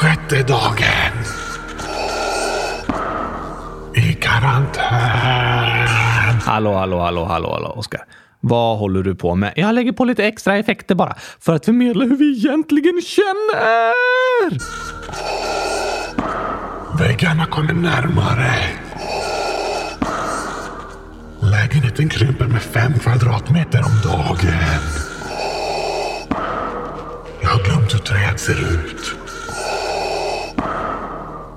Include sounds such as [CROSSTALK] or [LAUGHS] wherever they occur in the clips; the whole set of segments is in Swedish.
Sjätte dagen. I karantän. Hallå, hallå, hallå, hallå, hallå, Oskar. Vad håller du på med? Jag lägger på lite extra effekter bara för att förmedla hur vi egentligen känner. Väggarna kommer närmare. Lägenheten krymper med fem kvadratmeter om dagen. Jag har glömt hur träd ser ut.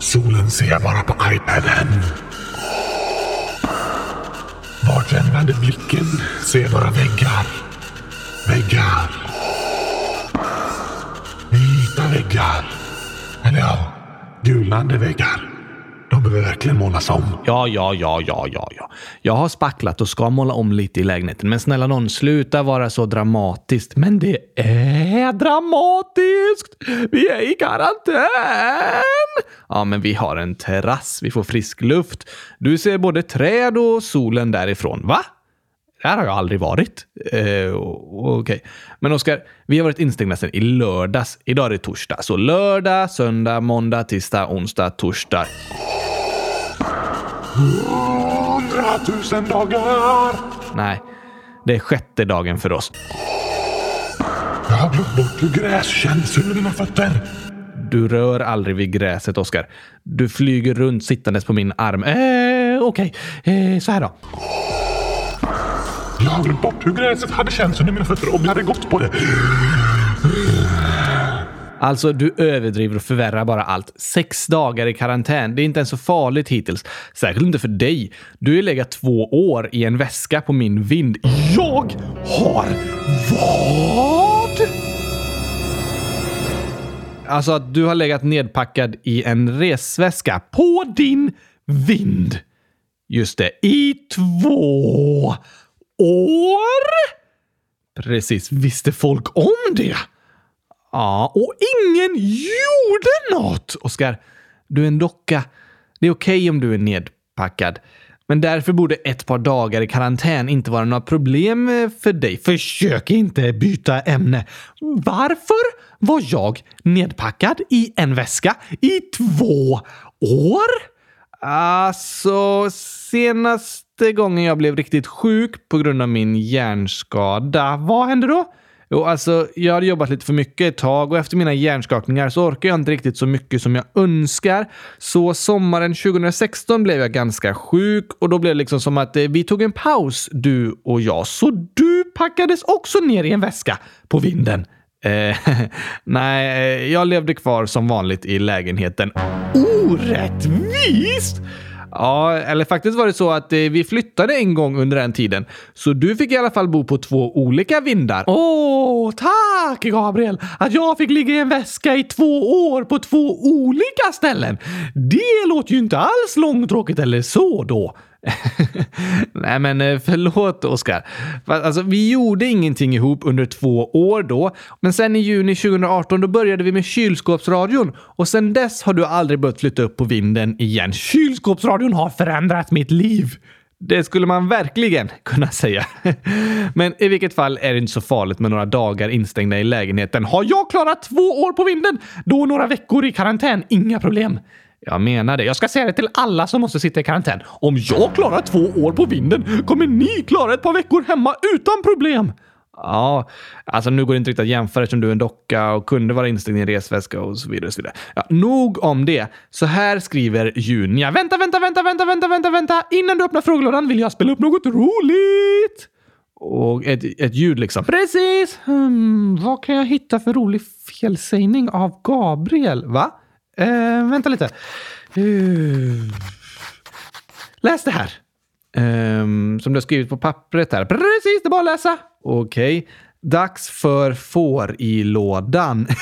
Solen ser jag bara på iPaden. Vart jag än vänder blicken ser jag bara väggar. Väggar. Vita väggar. Eller ja, gulnande väggar. De behöver verkligen målas om. Ja, ja, ja, ja, ja, ja. Jag har spacklat och ska måla om lite i lägenheten. Men snälla någon, sluta vara så dramatiskt. Men det är dramatiskt! Vi är i karantän! Ja, men vi har en terrass. Vi får frisk luft. Du ser både träd och solen därifrån. Va? Där har jag aldrig varit. Eh, Okej. Okay. Men Oskar, vi har varit instängda sedan i lördags. Idag är det torsdag. Så lördag, söndag, måndag, tisdag, onsdag, torsdag. Hundratusen dagar! Nej, det är sjätte dagen för oss. Jag har glömt bort hur gräs känns under mina fötter. Du rör aldrig vid gräset, Oskar. Du flyger runt sittandes på min arm. Eh, Okej, okay. eh, så här då. Jag har glömt bort hur gräset hade känts under mina fötter om jag hade gått på det. Alltså, du överdriver och förvärrar bara allt. Sex dagar i karantän. Det är inte ens så farligt hittills. Särskilt inte för dig. Du har ju legat två år i en väska på min vind. Jag har vad? Alltså att du har legat nedpackad i en resväska på din vind. Just det, i två år? Precis, visste folk om det? Ja, och ingen gjorde något! Oskar, du är en docka. Det är okej okay om du är nedpackad. Men därför borde ett par dagar i karantän inte vara några problem eh, för dig. Försök inte byta ämne. Varför var jag nedpackad i en väska i två år? Alltså, senaste gången jag blev riktigt sjuk på grund av min hjärnskada, vad hände då? Jo, alltså, jag hade jobbat lite för mycket ett tag och efter mina hjärnskakningar så orkar jag inte riktigt så mycket som jag önskar. Så sommaren 2016 blev jag ganska sjuk och då blev det liksom som att eh, vi tog en paus, du och jag. Så du packades också ner i en väska på vinden. Eh, [LAUGHS] nej, eh, jag levde kvar som vanligt i lägenheten. Orättvist! Ja, eller faktiskt var det så att eh, vi flyttade en gång under den tiden. Så du fick i alla fall bo på två olika vindar. Åh, tack Gabriel! Att jag fick ligga i en väska i två år på två olika ställen. Det låter ju inte alls långtråkigt eller så då. [LAUGHS] Nej, men eh, förlåt Oskar. Alltså, vi gjorde ingenting ihop under två år då, men sen i juni 2018 då började vi med kylskåpsradion och sen dess har du aldrig börjat flytta upp på vinden igen. Kylskåpsradion har förändrat mitt liv. Det skulle man verkligen kunna säga. [LAUGHS] Men i vilket fall är det inte så farligt med några dagar instängda i lägenheten. Har jag klarat två år på vinden, då några veckor i karantän, inga problem. Jag menar det. Jag ska säga det till alla som måste sitta i karantän. Om jag klarar två år på vinden kommer ni klara ett par veckor hemma utan problem. Ja, alltså nu går det inte riktigt att jämföra eftersom du är en docka och kunde vara instängd i en resväska och så vidare. Och så vidare. Ja, nog om det. Så här skriver Junia. Vänta, vänta, vänta, vänta, vänta, vänta, vänta. Innan du öppnar frågelådan vill jag spela upp något roligt. Och ett, ett ljud liksom. Precis! Hmm, vad kan jag hitta för rolig felsägning av Gabriel? Va? Eh, vänta lite. Uh. Läs det här. Um, som du har skrivit på pappret här. Precis, det är bara att läsa. Okej. Okay. Dags för får i lådan. [LAUGHS]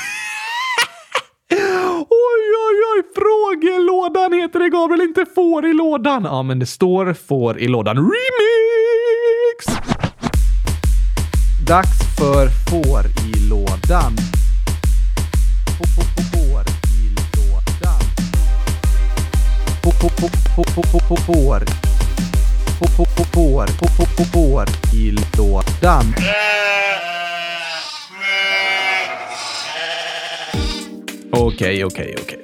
oj, oj, oj! Frågelådan heter det, Gabriel. Inte får i lådan. Ja, men det står får i lådan. Remix! Dags för får i lådan. Får. Får. I lådan. Okej, okej, okej.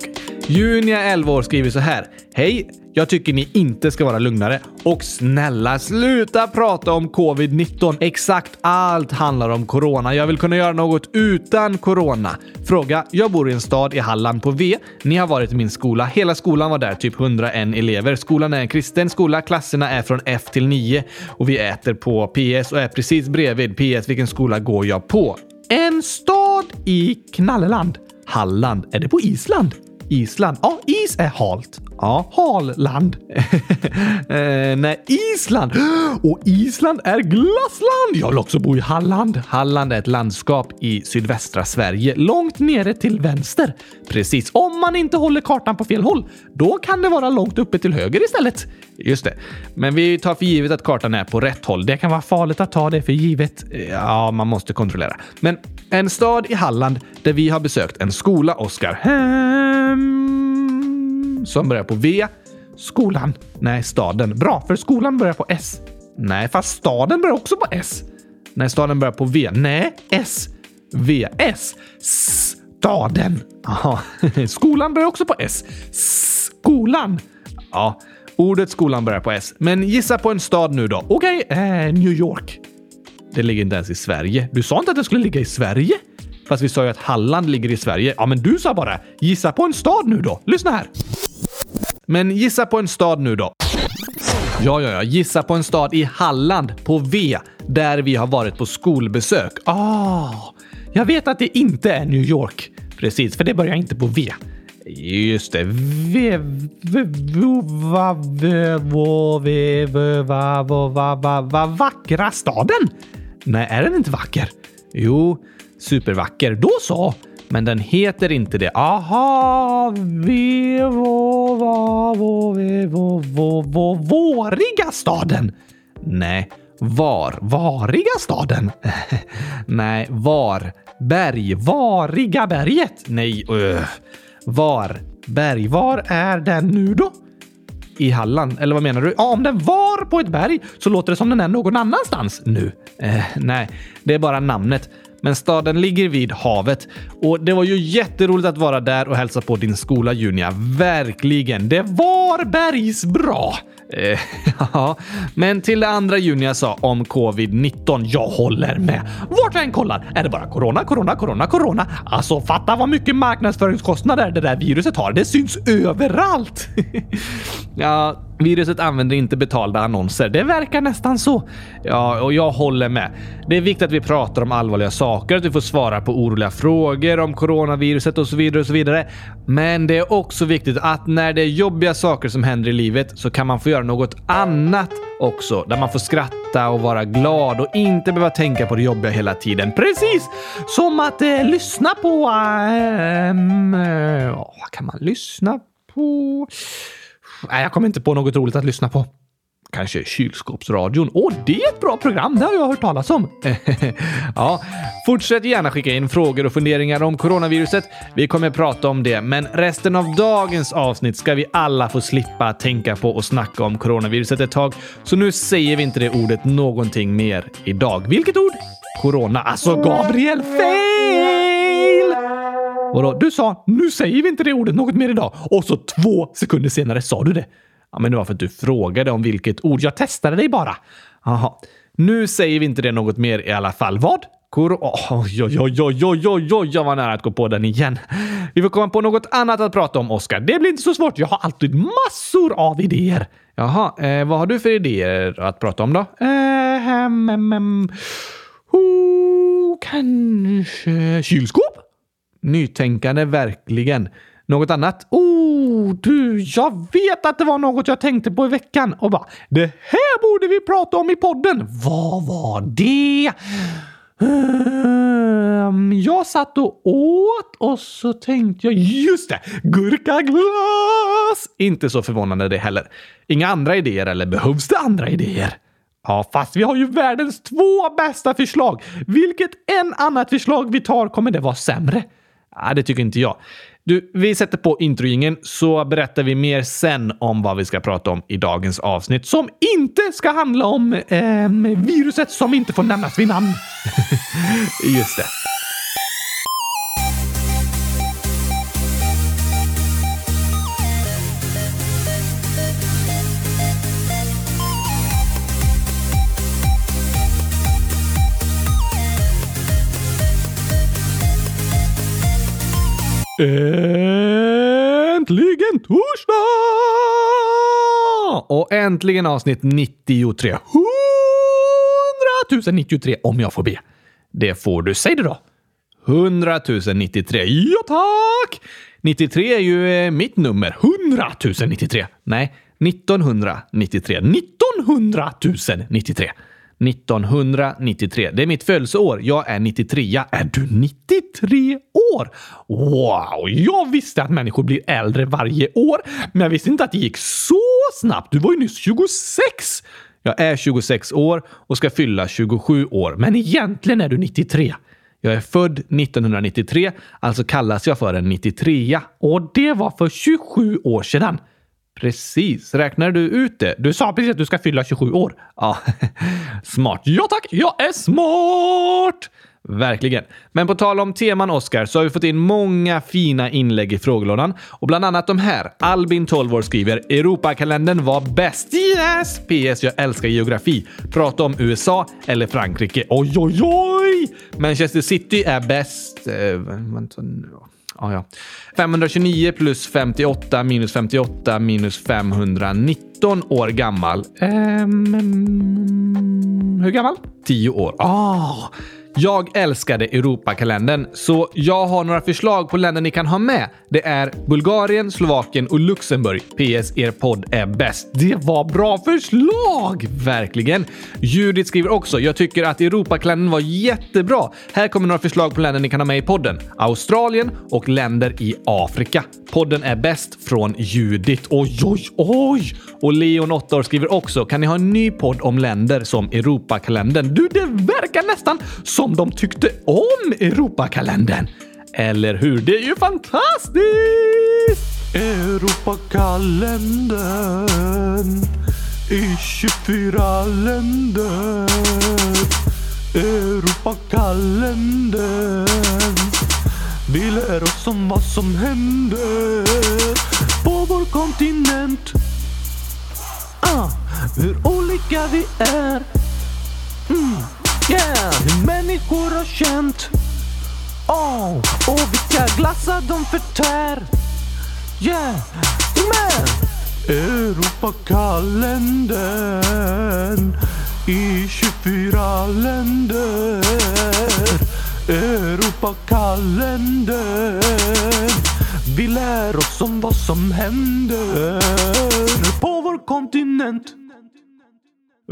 Junia, 11 år, skriver så här. Hej! Jag tycker ni inte ska vara lugnare. Och snälla, sluta prata om covid-19. Exakt allt handlar om corona. Jag vill kunna göra något utan corona. Fråga. Jag bor i en stad i Halland på V. Ni har varit i min skola. Hela skolan var där, typ 101 elever. Skolan är en kristen skola. Klasserna är från F till 9 och vi äter på PS och är precis bredvid. PS, vilken skola går jag på? En stad i Knalleland. Halland. Är det på Island? Island. Ja, is är halt. Ja, halland. [LAUGHS] eh, nej, Island. [GASPS] Och Island är glassland. Jag vill också bo i Halland. Halland är ett landskap i sydvästra Sverige, långt nere till vänster. Precis. Om man inte håller kartan på fel håll, då kan det vara långt uppe till höger istället. Just det. Men vi tar för givet att kartan är på rätt håll. Det kan vara farligt att ta det för givet. Ja, man måste kontrollera. Men en stad i Halland där vi har besökt en skola, Oskar. Hmm, som börjar på V. Skolan. Nej, staden. Bra, för skolan börjar på S. Nej, fast staden börjar också på S. Nej, staden börjar på V. Nej, S. V. S. Staden. Aha. [LAUGHS] Skolan börjar också på S. Skolan. Ja, ordet skolan börjar på S. Men gissa på en stad nu då. Okej, okay, eh, New York. Det ligger inte ens i Sverige. Du sa inte att det skulle ligga i Sverige? Fast vi sa ju att Halland ligger i Sverige. Ja, men du sa bara gissa på en stad nu då. Lyssna här. Men gissa på en stad nu då. Ja, ja, ja. Gissa på en stad i Halland på V, där vi har varit på skolbesök. Ah, jag vet att det inte är New York. Precis, för det börjar inte på V. Just det. V... v, v, v, v, vackra staden? Nej, är den inte vacker? Jo, supervacker. Då så. Men den heter inte det. Aha, v, vo, va, vo, ve, vo, vo, vo, våriga staden. Nej, var, variga staden. [LAUGHS] Nej, var, berg, variga berget. Nej, öh. var, berg. Var är den nu då? i Halland. Eller vad menar du? Ja, om den var på ett berg så låter det som den är någon annanstans nu. Eh, nej, det är bara namnet. Men staden ligger vid havet och det var ju jätteroligt att vara där och hälsa på din skola Junia. Verkligen. Det var bergsbra. Eh, [LAUGHS] ja, men till det andra Junia sa om covid-19. Jag håller med. Vart jag än kollar är det bara corona, corona, corona, corona. Alltså fatta vad mycket marknadsföringskostnader det där viruset har. Det syns överallt. [LAUGHS] ja, Viruset använder inte betalda annonser. Det verkar nästan så. Ja, och jag håller med. Det är viktigt att vi pratar om allvarliga saker, att vi får svara på oroliga frågor om coronaviruset och så vidare och så vidare. Men det är också viktigt att när det är jobbiga saker som händer i livet så kan man få göra något annat också, där man får skratta och vara glad och inte behöva tänka på det jobbiga hela tiden. Precis som att eh, lyssna på... Äh, vad kan man lyssna på? Nej, jag kommer inte på något roligt att lyssna på. Kanske kylskåpsradion. Åh, det är ett bra program! Det har jag hört talas om. [LAUGHS] ja, fortsätt gärna skicka in frågor och funderingar om coronaviruset. Vi kommer prata om det, men resten av dagens avsnitt ska vi alla få slippa tänka på och snacka om coronaviruset ett tag. Så nu säger vi inte det ordet någonting mer idag. Vilket ord? Corona. Alltså, Gabriel, fail! Vadå? Du sa nu säger vi inte det ordet något mer idag och så två sekunder senare sa du det. Ja, men det var för att du frågade om vilket ord. Jag testade dig bara. Jaha. Nu säger vi inte det något mer i alla fall. Vad? Kor oj, oj, oj, oj, oj, oj, oj, jag var nära att gå på den igen. Vi får komma på något annat att prata om, Oskar. Det blir inte så svårt. Jag har alltid massor av idéer. Jaha, eh, vad har du för idéer att prata om då? Eh, hem, hem, hem. Oh, kanske kylskåp? Nytänkande, verkligen. Något annat? Oh, du, jag vet att det var något jag tänkte på i veckan och bara det här borde vi prata om i podden. Vad var det? Um, jag satt och åt och så tänkte jag just det, gurkaglass! Inte så förvånande det heller. Inga andra idéer eller behövs det andra idéer? Ja, fast vi har ju världens två bästa förslag. Vilket en annat förslag vi tar kommer det vara sämre. Nej, det tycker inte jag. Du, vi sätter på introjingen så berättar vi mer sen om vad vi ska prata om i dagens avsnitt som inte ska handla om eh, viruset som inte får nämnas vid namn. [LAUGHS] Just det. Äntligen torsdag! Och äntligen avsnitt 93. 100 093 om jag får be. Det får du. Säg det då. 100 093. Ja tack! 93 är ju eh, mitt nummer. 100 093. Nej, 1993. 1900 093. 1993. Det är mitt födelseår. Jag är 93. Är du 93 år? Wow! Jag visste att människor blir äldre varje år, men jag visste inte att det gick så snabbt. Du var ju nyss 26! Jag är 26 år och ska fylla 27 år, men egentligen är du 93. Jag är född 1993, alltså kallas jag för en 93 och det var för 27 år sedan. Precis. Räknar du ut det? Du sa precis att du ska fylla 27 år. Ja, [LAUGHS] smart. Ja tack, jag är smart! Verkligen. Men på tal om teman, Oscar, så har vi fått in många fina inlägg i frågelådan och bland annat de här. Albin, 12 år, skriver “Europakalendern var bäst. Yes! PS. Jag älskar geografi. Prata om USA eller Frankrike. Oj, oj, oj! Manchester City är bäst. Eh, vänta nu. Ah, ja. 529 plus 58 minus 58 minus 519 år gammal. Um, hur gammal? 10 år. Ah, jag älskade Europakalendern, så jag har några förslag på länder ni kan ha med. Det är Bulgarien, Slovakien och Luxemburg. PS. Er podd är bäst. Det var bra förslag! Verkligen. Judith skriver också. Jag tycker att Europakalendern var jättebra. Här kommer några förslag på länder ni kan ha med i podden. Australien och länder i Afrika. Podden är bäst från Judith. Oj, oj, oj! Och Leon, 8 år, skriver också. Kan ni ha en ny podd om länder som Europakalendern? Du, det verkar nästan som de tyckte om Europakalendern. Eller hur? Det är ju fantastiskt! Europakalendern i 24 länder. Europakalendern. Vi lär oss om vad som händer på vår kontinent. Ah, hur olika vi är. Mm, yeah, hur människor har känt. Oh, och vilka glassar de förtär. Yeah, men Europakalendern i 24 länder. Europakalendern. Vi lär oss om vad som händer på vår kontinent.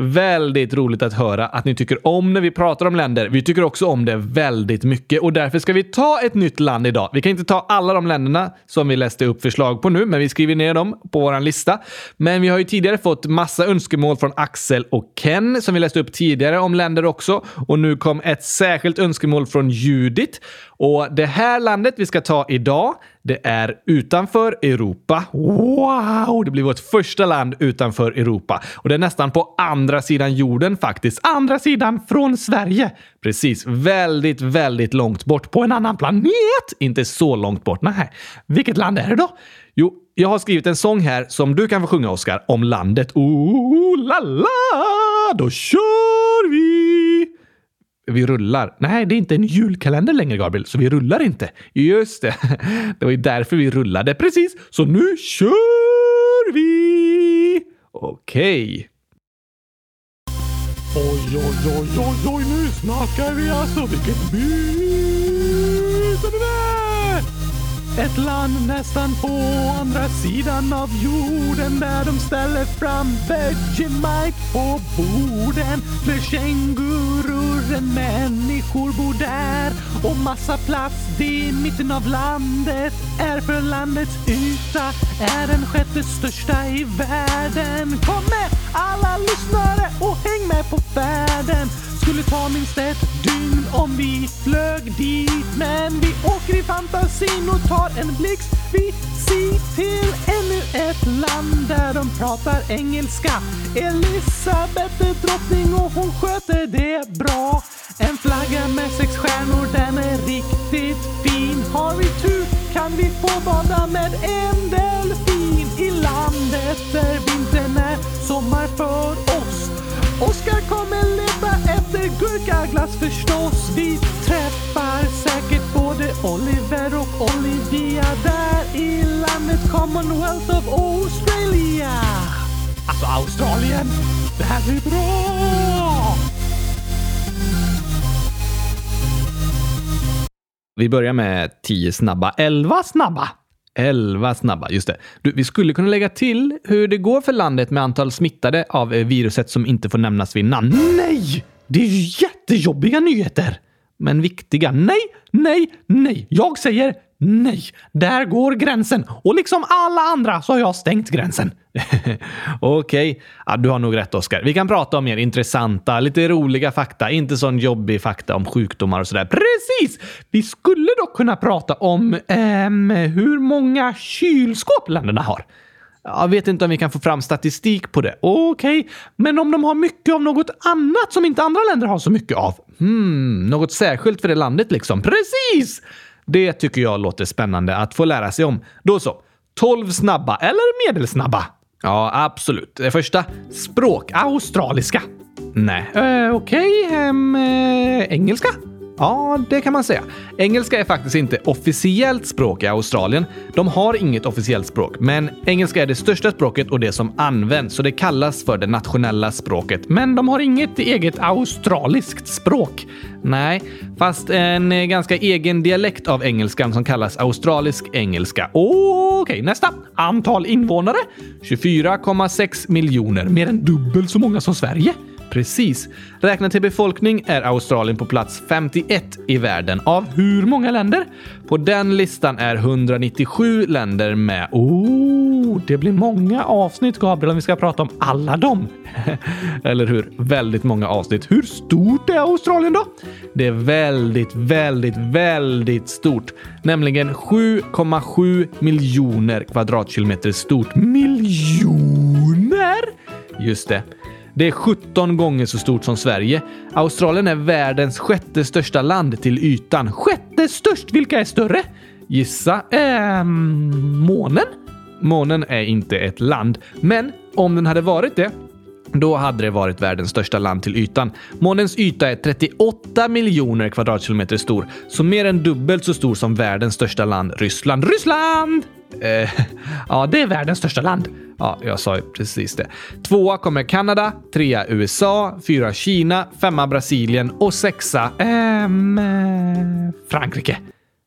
Väldigt roligt att höra att ni tycker om när vi pratar om länder. Vi tycker också om det väldigt mycket och därför ska vi ta ett nytt land idag. Vi kan inte ta alla de länderna som vi läste upp förslag på nu, men vi skriver ner dem på vår lista. Men vi har ju tidigare fått massa önskemål från Axel och Ken som vi läste upp tidigare om länder också. Och nu kom ett särskilt önskemål från Judith. Och det här landet vi ska ta idag, det är utanför Europa. Wow! Det blir vårt första land utanför Europa. Och det är nästan på andra sidan jorden faktiskt. Andra sidan från Sverige. Precis. Väldigt, väldigt långt bort på en annan planet. Inte så långt bort. Nej. Vilket land är det då? Jo, jag har skrivit en sång här som du kan få sjunga, Oskar, om landet. Ooh la la! Då kör vi! Vi rullar. Nej, det är inte en julkalender längre, Gabriel, så vi rullar inte. Just det. [LAUGHS] Det var ju därför vi rullade. Precis. Så nu kör vi! Okej. Oj, oj, oj, oj, oj, nu snackar vi alltså. Vilket mys! Ett land nästan på andra sidan av jorden där de ställer fram Vegemite på borden. Fler kängurur än människor bor där och massa plats i mitten av landet är för landets yta är den sjätte största i världen. Kom med alla lyssnare och häng med på färden. Skulle ta minst ett dygn om vi flög dit men vi åker i fantasin och tar en blixtvisit till ännu ett land där de pratar engelska. Elisabeth är drottning och hon sköter det bra. En flagga med sex stjärnor, den är riktigt fin. Har vi tur kan vi få bada med en delfin i landet där vintern är sommar för oss. Oskar kommer äter gurkaglass förstås. Vi träffar säkert både Oliver och Olivia där i landet Commonwealth of Australia. Alltså Australien. Det här blir bra! Vi börjar med 10 snabba. 11 snabba. 11 snabba, just det. Du, vi skulle kunna lägga till hur det går för landet med antal smittade av eh, viruset som inte får nämnas vid namn. Nej! Det är ju jättejobbiga nyheter! Men viktiga. Nej, nej, nej. Jag säger nej. Där går gränsen. Och liksom alla andra så har jag stängt gränsen. [LAUGHS] Okej, okay. ja, du har nog rätt Oskar. Vi kan prata om mer intressanta, lite roliga fakta, inte sån jobbig fakta om sjukdomar och sådär. Precis! Vi skulle dock kunna prata om ehm, hur många kylskåp länderna har. Jag vet inte om vi kan få fram statistik på det. Okej, okay. men om de har mycket av något annat som inte andra länder har så mycket av? Hmm, något särskilt för det landet liksom. Precis! Det tycker jag låter spännande att få lära sig om. Då så. 12 snabba eller medelsnabba? Ja, absolut. Det första. Språk. Australiska. Nej. Uh, Okej. Okay. Uh, engelska? Ja, det kan man säga. Engelska är faktiskt inte officiellt språk i Australien. De har inget officiellt språk, men engelska är det största språket och det som används, så det kallas för det nationella språket. Men de har inget eget australiskt språk. Nej, fast en ganska egen dialekt av engelskan som kallas australisk engelska. Okej, okay, nästa. Antal invånare? 24,6 miljoner, mer än dubbelt så många som Sverige. Precis. Räknat till befolkning är Australien på plats 51 i världen. Av hur många länder? På den listan är 197 länder med. Oh, det blir många avsnitt, Gabriel, om vi ska prata om alla dem. [LAUGHS] Eller hur? Väldigt många avsnitt. Hur stort är Australien då? Det är väldigt, väldigt, väldigt stort. Nämligen 7,7 miljoner kvadratkilometer stort. Miljoner? Just det. Det är 17 gånger så stort som Sverige. Australien är världens sjätte största land till ytan. Sjätte störst? Vilka är större? Gissa. Ehm... månen? Månen är inte ett land, men om den hade varit det då hade det varit världens största land till ytan. Månens yta är 38 miljoner kvadratkilometer stor, så mer än dubbelt så stor som världens största land, Ryssland. Ryssland! Eh, [LAUGHS] ja, det är världens största land. Ja, jag sa ju precis det. Tvåa kommer Kanada, trea USA, fyra Kina, femma Brasilien och sexa ehm, eh, Frankrike.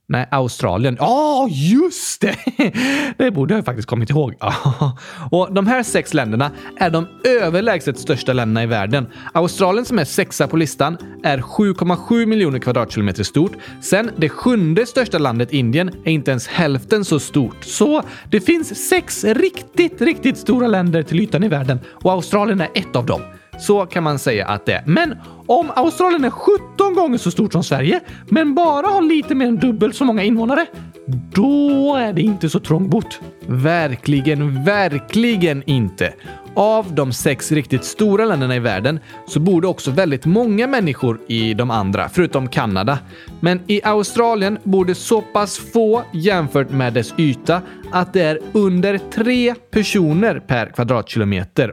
Nej, Australien. Ja, oh, just det! [LAUGHS] Det borde jag faktiskt kommit ihåg. [LAUGHS] Och de här sex länderna är de överlägset största länderna i världen. Australien som är sexa på listan är 7,7 miljoner kvadratkilometer stort. Sen det sjunde största landet, Indien, är inte ens hälften så stort. Så det finns sex riktigt, riktigt stora länder till ytan i världen och Australien är ett av dem. Så kan man säga att det är. Men om Australien är 17 gånger så stort som Sverige, men bara har lite mer än dubbelt så många invånare, då är det inte så trångbott. Verkligen, verkligen inte. Av de sex riktigt stora länderna i världen så bor det också väldigt många människor i de andra, förutom Kanada. Men i Australien bor det så pass få jämfört med dess yta att det är under tre personer per kvadratkilometer.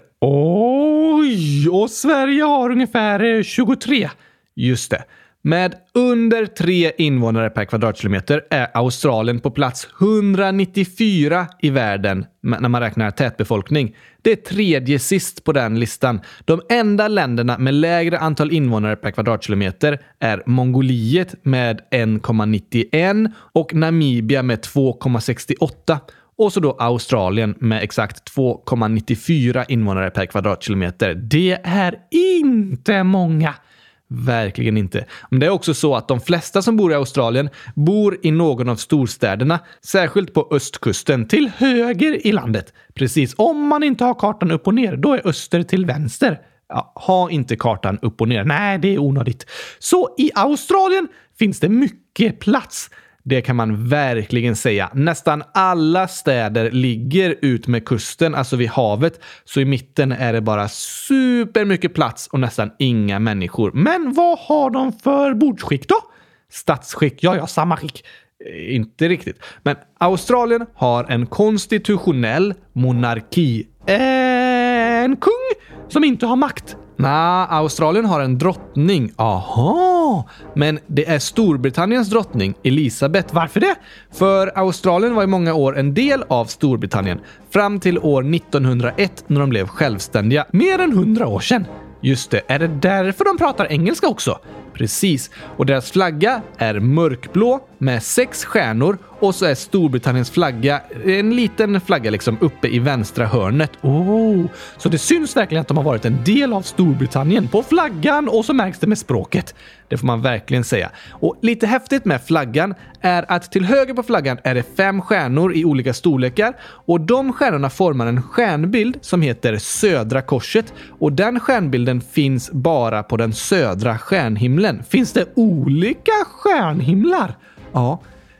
Oj! Och Sverige har ungefär eh, 23. Just det. Med under tre invånare per kvadratkilometer är Australien på plats 194 i världen när man räknar tätbefolkning. Det är tredje sist på den listan. De enda länderna med lägre antal invånare per kvadratkilometer är Mongoliet med 1,91 och Namibia med 2,68 och så då Australien med exakt 2,94 invånare per kvadratkilometer. Det är inte många! Verkligen inte. Men det är också så att de flesta som bor i Australien bor i någon av storstäderna, särskilt på östkusten, till höger i landet. Precis, om man inte har kartan upp och ner, då är öster till vänster. Ja, ha inte kartan upp och ner. Nej, det är onödigt. Så i Australien finns det mycket plats. Det kan man verkligen säga. Nästan alla städer ligger ut med kusten, alltså vid havet. Så i mitten är det bara supermycket plats och nästan inga människor. Men vad har de för bordsskick då? Statsskick? Ja, ja, samma skick. Eh, inte riktigt. Men Australien har en konstitutionell monarki. En kung som inte har makt. Nej, Australien har en drottning. Aha! Men det är Storbritanniens drottning Elisabeth. Varför det? För Australien var i många år en del av Storbritannien fram till år 1901 när de blev självständiga. Mer än hundra år sedan. Just det, är det därför de pratar engelska också? Precis, och deras flagga är mörkblå med sex stjärnor och så är Storbritanniens flagga en liten flagga liksom uppe i vänstra hörnet. Oh, så det syns verkligen att de har varit en del av Storbritannien på flaggan och så märks det med språket. Det får man verkligen säga. Och lite häftigt med flaggan är att till höger på flaggan är det fem stjärnor i olika storlekar och de stjärnorna formar en stjärnbild som heter Södra korset och den stjärnbilden finns bara på den södra stjärnhimlen. Finns det olika stjärnhimlar? Ja,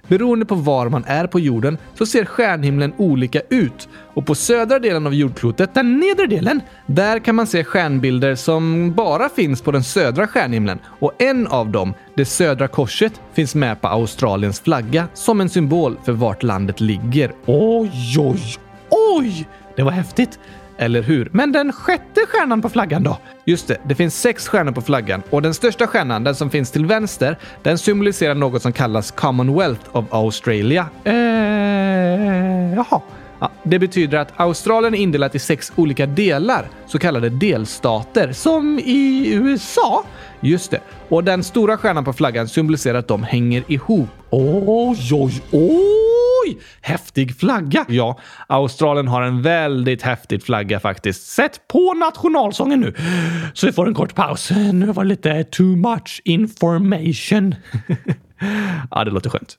Beroende på var man är på jorden så ser stjärnhimlen olika ut och på södra delen av jordklotet, den nedre delen, där kan man se stjärnbilder som bara finns på den södra stjärnhimlen och en av dem, det södra korset, finns med på Australiens flagga som en symbol för vart landet ligger. Oj, oj, oj! Det var häftigt. Eller hur? Men den sjätte stjärnan på flaggan då? Just det, det finns sex stjärnor på flaggan och den största stjärnan, den som finns till vänster, den symboliserar något som kallas Commonwealth of Australia. Eh, jaha. Ja, det betyder att Australien är indelat i sex olika delar, så kallade delstater, som i USA. Just det. Och den stora stjärnan på flaggan symboliserar att de hänger ihop. Oj, oj, oj! Häftig flagga! Ja, Australien har en väldigt häftig flagga faktiskt. Sätt på nationalsången nu, så vi får en kort paus. Nu var det lite too much information. [LAUGHS] ja, det låter skönt.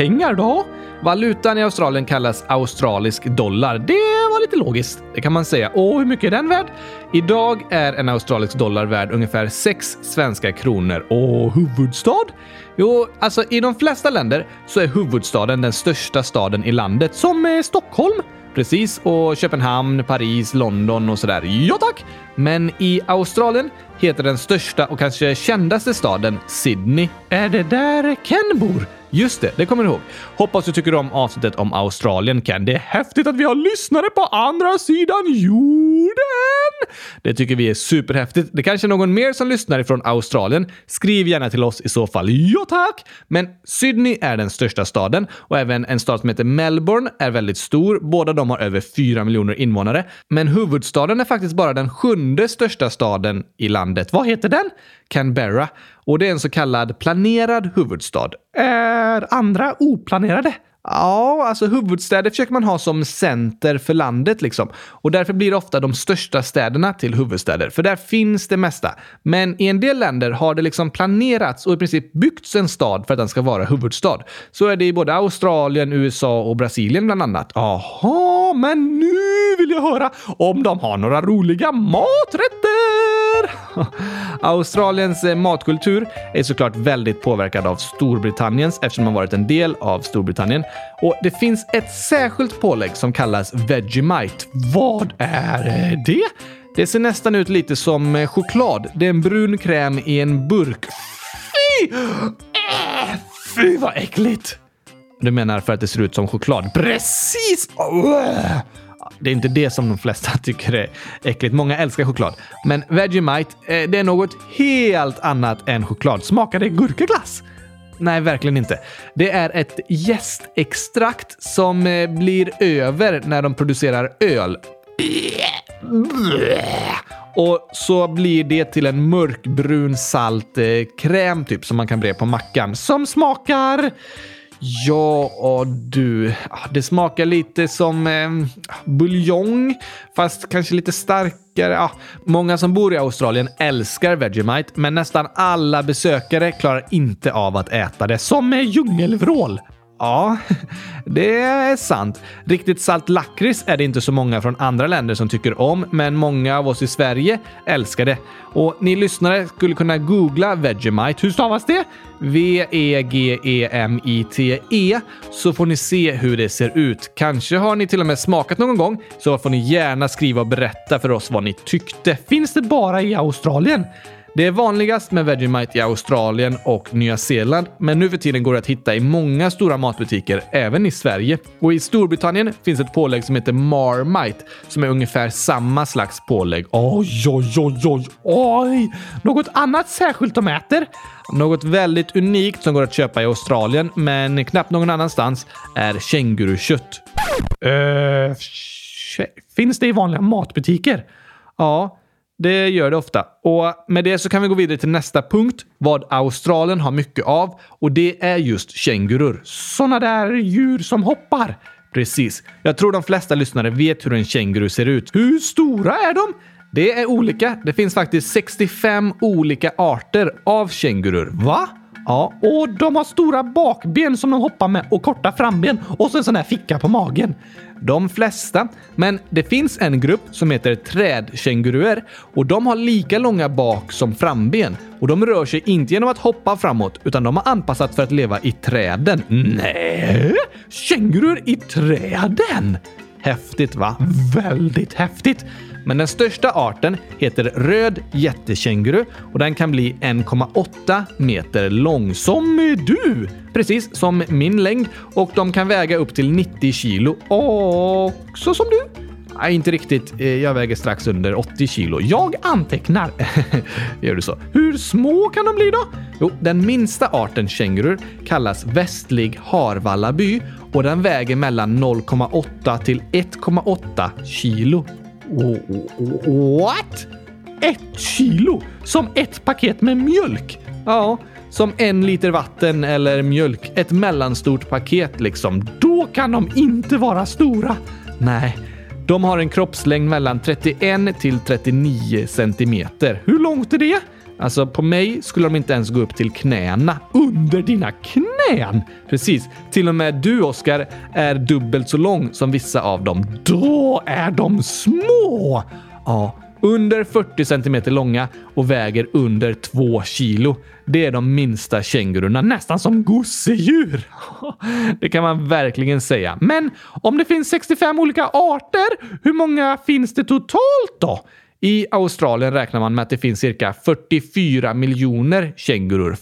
Pengar då? Valutan i Australien kallas australisk dollar. Det var lite logiskt, det kan man säga. Och hur mycket är den värd? Idag är en australisk dollar värd ungefär 6 svenska kronor. Och huvudstad? Jo, alltså i de flesta länder så är huvudstaden den största staden i landet, som är Stockholm. Precis, och Köpenhamn, Paris, London och sådär. Ja tack! Men i Australien heter den största och kanske kändaste staden Sydney. Är det där Ken bor? Just det, det kommer du ihåg. Hoppas du tycker om avsnittet om Australien, Ken. Det är häftigt att vi har lyssnare på andra sidan jorden! Det tycker vi är superhäftigt. Det kanske är någon mer som lyssnar ifrån Australien. Skriv gärna till oss i så fall. Ja, tack! Men Sydney är den största staden och även en stad som heter Melbourne är väldigt stor. Båda de har över 4 miljoner invånare. Men huvudstaden är faktiskt bara den sjunde största staden i landet. Vad heter den? Canberra. Och det är en så kallad planerad huvudstad. Är andra oplanerade? Ja, alltså huvudstäder försöker man ha som center för landet liksom. Och därför blir det ofta de största städerna till huvudstäder, för där finns det mesta. Men i en del länder har det liksom planerats och i princip byggts en stad för att den ska vara huvudstad. Så är det i både Australien, USA och Brasilien bland annat. Aha, men nu vill jag höra om de har några roliga maträtter! [LAUGHS] Australiens eh, matkultur är såklart väldigt påverkad av Storbritanniens eftersom man varit en del av Storbritannien. Och det finns ett särskilt pålägg som kallas Vegemite. Vad är eh, det? Det ser nästan ut lite som eh, choklad. Det är en brun kräm i en burk. Fy! Äh, fy vad äckligt! Du menar för att det ser ut som choklad? Precis! Det är inte det som de flesta [LAUGHS] tycker är äckligt. Många älskar choklad. Men Vegemite, eh, det är något helt annat än choklad. Smakar det gurkaglass? Nej, verkligen inte. Det är ett jästextrakt som eh, blir över när de producerar öl. Och så blir det till en mörkbrun salt eh, kräm typ som man kan bre på mackan som smakar Ja du, ah, det smakar lite som eh, buljong, fast kanske lite starkare. Ja, många som bor i Australien älskar Vegemite, men nästan alla besökare klarar inte av att äta det. Som med djungelvrål. Ja, [LAUGHS] det är sant. Riktigt salt lakrits är det inte så många från andra länder som tycker om, men många av oss i Sverige älskar det. Och ni lyssnare skulle kunna googla Vegemite. Hur stavas det? V-E-G-E-M-I-T-E -E, så får ni se hur det ser ut. Kanske har ni till och med smakat någon gång, så får ni gärna skriva och berätta för oss vad ni tyckte. Finns det bara i Australien? Det är vanligast med Vegemite i Australien och Nya Zeeland, men nu för tiden går det att hitta i många stora matbutiker, även i Sverige. Och i Storbritannien finns ett pålägg som heter Marmite, som är ungefär samma slags pålägg. Oj, oj, oj, oj, oj! Något annat särskilt de äter? Något väldigt unikt som går att köpa i Australien, men knappt någon annanstans, är kängurukött. Uh, finns det i vanliga matbutiker? Ja, det gör det ofta. Och med det så kan vi gå vidare till nästa punkt. Vad Australien har mycket av. Och det är just kängurur. Såna där djur som hoppar. Precis. Jag tror de flesta lyssnare vet hur en känguru ser ut. Hur stora är de? Det är olika. Det finns faktiskt 65 olika arter av kängurur. Va? Ja, och de har stora bakben som de hoppar med och korta framben och så en sån här ficka på magen. De flesta, men det finns en grupp som heter trädkänguruer och de har lika långa bak som framben och de rör sig inte genom att hoppa framåt utan de har anpassat för att leva i träden. Nej, kängurur i träden! Häftigt va? Väldigt häftigt! Men den största arten heter röd jättekänguru och den kan bli 1,8 meter lång. Som du! Precis som min längd och de kan väga upp till 90 kilo. Också som du. Nej, inte riktigt. Eh, jag väger strax under 80 kilo. Jag antecknar. [LAUGHS] Gör du så? Hur små kan de bli då? Jo, den minsta arten kängurur kallas västlig harvallaby och den väger mellan 0,8 till 1,8 kilo. What? Ett kilo? Som ett paket med mjölk? Ja, som en liter vatten eller mjölk. Ett mellanstort paket liksom. Då kan de inte vara stora. Nej, de har en kroppslängd mellan 31 till 39 centimeter. Hur långt är det? Alltså på mig skulle de inte ens gå upp till knäna. Under dina knän! Precis. Till och med du, Oskar, är dubbelt så lång som vissa av dem. Då är de små! Ja, under 40 centimeter långa och väger under 2 kilo. Det är de minsta kängururna, nästan som gosedjur. [LAUGHS] Det kan man verkligen säga. Men om det finns 65 olika arter, hur många finns det totalt då? I Australien räknar man med att det finns cirka 44 miljoner kängurur.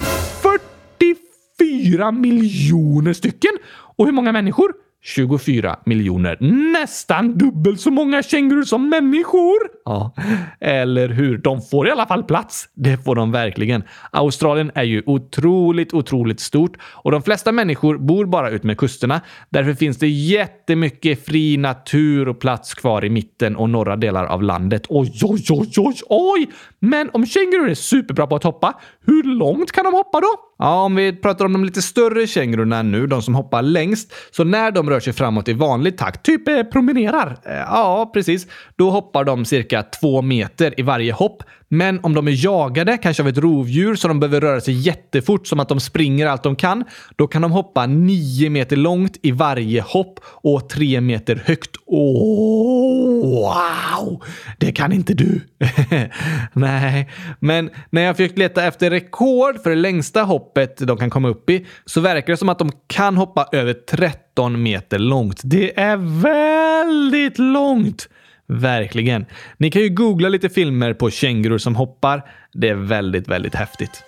44 miljoner stycken! Och hur många människor? 24 miljoner. Nästan dubbelt så många kängurur som människor! Ja, eller hur? De får i alla fall plats. Det får de verkligen. Australien är ju otroligt, otroligt stort och de flesta människor bor bara ut med kusterna. Därför finns det jättemycket fri natur och plats kvar i mitten och norra delar av landet. Oj, oj, oj, oj, oj! Men om kängurur är superbra på att hoppa, hur långt kan de hoppa då? Ja, om vi pratar om de lite större kängururna nu, de som hoppar längst, så när de rör sig framåt i vanlig takt, typ eh, promenerar, eh, ja precis, då hoppar de cirka två meter i varje hopp. Men om de är jagade, kanske av ett rovdjur, så de behöver röra sig jättefort, som att de springer allt de kan, då kan de hoppa nio meter långt i varje hopp och tre meter högt. Oh, wow! Det kan inte du. [LAUGHS] Nej, men när jag försökt leta efter rekord för det längsta hoppet de kan komma upp i så verkar det som att de kan hoppa över 13 meter långt. Det är väldigt långt! Verkligen. Ni kan ju googla lite filmer på kängurur som hoppar. Det är väldigt, väldigt häftigt.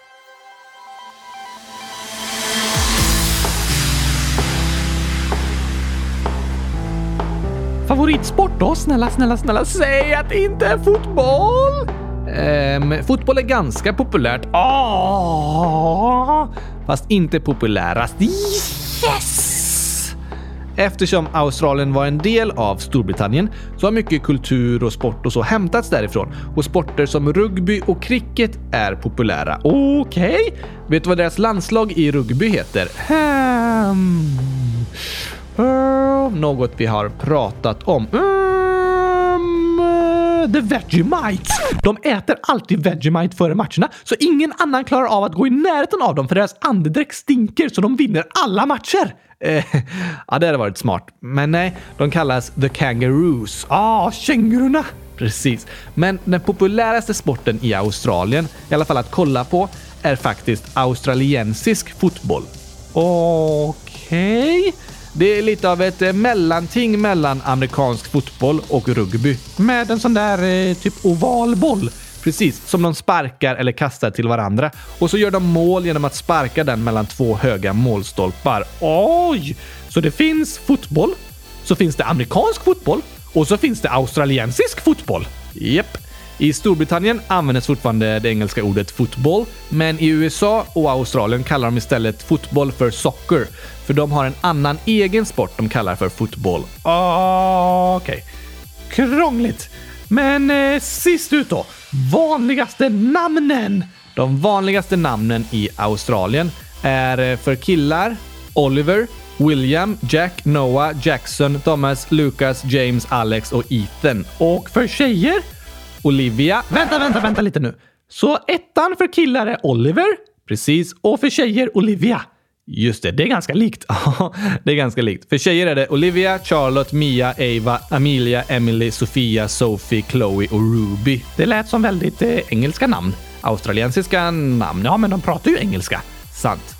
Favoritsport då? Snälla, snälla, snälla, säg att det inte är fotboll! Ehm, fotboll är ganska populärt. Oh, fast inte populärast. Yes! Eftersom Australien var en del av Storbritannien så har mycket kultur och sport och så hämtats därifrån och sporter som rugby och cricket är populära. Okej? Okay. Vet du vad deras landslag i rugby heter? Hmm. Uh, något vi har pratat om. Um, the Vegemites. De äter alltid Vegemite före matcherna, så ingen annan klarar av att gå i närheten av dem för deras andedräkt stinker så de vinner alla matcher. Eh, [LAUGHS] ja, det hade varit smart. Men nej, de kallas the Kangaroos. Ah, kängurorna! Precis. Men den populäraste sporten i Australien, i alla fall att kolla på, är faktiskt australiensisk fotboll. Okej. Okay. Det är lite av ett mellanting mellan amerikansk fotboll och rugby. Med en sån där eh, typ ovalboll. Precis, som de sparkar eller kastar till varandra. Och så gör de mål genom att sparka den mellan två höga målstolpar. Oj! Så det finns fotboll, så finns det amerikansk fotboll och så finns det australiensisk fotboll. Japp. I Storbritannien används fortfarande det engelska ordet fotboll, men i USA och Australien kallar de istället fotboll för soccer, för de har en annan egen sport de kallar för fotboll. Ah, okej. Okay. Krångligt. Men eh, sist ut då. Vanligaste namnen. De vanligaste namnen i Australien är eh, för killar Oliver, William, Jack, Noah, Jackson, Thomas, Lucas, James, Alex och Ethan. Och för tjejer Olivia. Vänta, vänta, vänta lite nu. Så ettan för killar är Oliver. Precis. Och för tjejer Olivia. Just det, det är ganska likt. [LAUGHS] det är ganska likt. För tjejer är det Olivia, Charlotte, Mia, Ava, Amelia, Emily, Sofia, Sophie, Chloe och Ruby. Det lät som väldigt eh, engelska namn. Australiensiska namn, ja, men de pratar ju engelska. Sant.